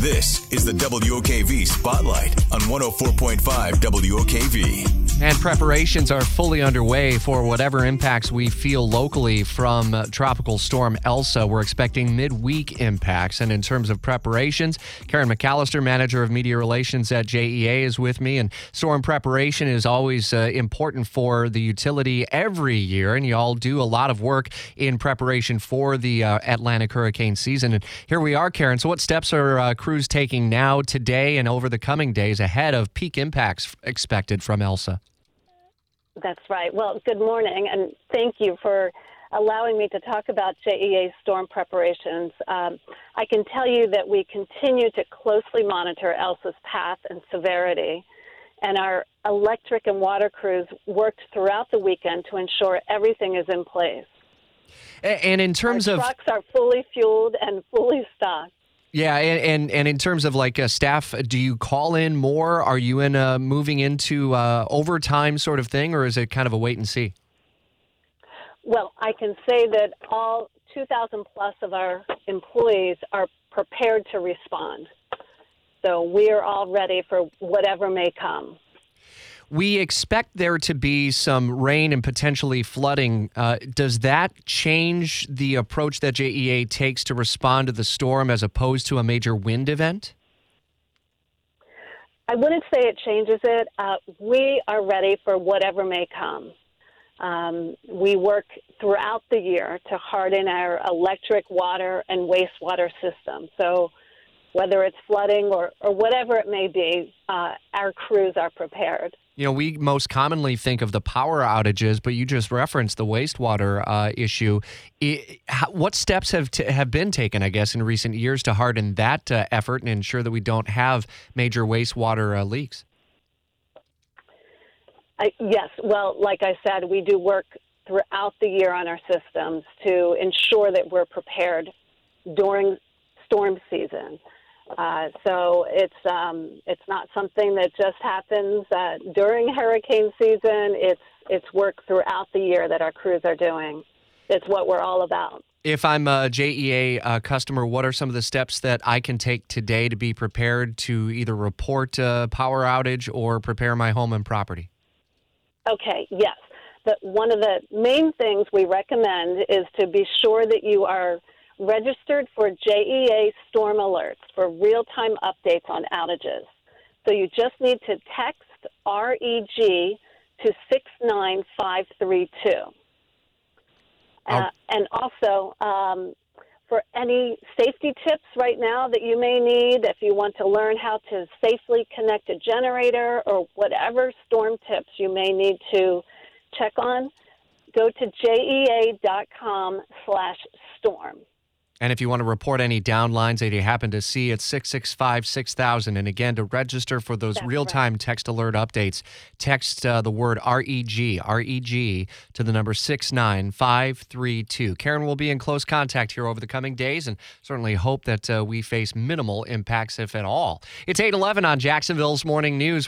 This is the WOKV Spotlight on 104.5 WOKV. And preparations are fully underway for whatever impacts we feel locally from Tropical Storm Elsa. We're expecting midweek impacts. And in terms of preparations, Karen McAllister, Manager of Media Relations at JEA, is with me. And storm preparation is always uh, important for the utility every year. And you all do a lot of work in preparation for the uh, Atlantic hurricane season. And here we are, Karen. So, what steps are uh, crews taking now, today, and over the coming days ahead of peak impacts expected from Elsa? That's right. Well, good morning, and thank you for allowing me to talk about JEA storm preparations. Um, I can tell you that we continue to closely monitor Elsa's path and severity, and our electric and water crews worked throughout the weekend to ensure everything is in place. And in terms our of trucks are fully fueled and fully stocked. Yeah, and, and and in terms of like uh, staff, do you call in more? Are you in moving into uh, overtime sort of thing, or is it kind of a wait and see? Well, I can say that all 2,000 plus of our employees are prepared to respond. So we are all ready for whatever may come. We expect there to be some rain and potentially flooding. Uh, does that change the approach that JEA takes to respond to the storm as opposed to a major wind event? I wouldn't say it changes it. Uh, we are ready for whatever may come. Um, we work throughout the year to harden our electric, water, and wastewater system. So, whether it's flooding or, or whatever it may be, uh, our crews are prepared. You know, we most commonly think of the power outages, but you just referenced the wastewater uh, issue. It, how, what steps have t- have been taken, I guess, in recent years to harden that uh, effort and ensure that we don't have major wastewater uh, leaks? I, yes, well, like I said, we do work throughout the year on our systems to ensure that we're prepared during storm season. Uh, so it's um, it's not something that just happens uh, during hurricane season. It's it's work throughout the year that our crews are doing. It's what we're all about. If I'm a JEA uh, customer, what are some of the steps that I can take today to be prepared to either report a power outage or prepare my home and property? Okay, yes. The, one of the main things we recommend is to be sure that you are registered for JEA storm alerts for real time updates on outages. So you just need to text REG to 69532. Uh, and also, um, for any safety tips right now that you may need, if you want to learn how to safely connect a generator or whatever storm tips you may need to check on, go to jea.com slash storm. And if you want to report any downlines that you happen to see, it's 665 6000. And again, to register for those real time right. text alert updates, text uh, the word REG, REG to the number 69532. Karen will be in close contact here over the coming days and certainly hope that uh, we face minimal impacts, if at all. It's 811 on Jacksonville's Morning News.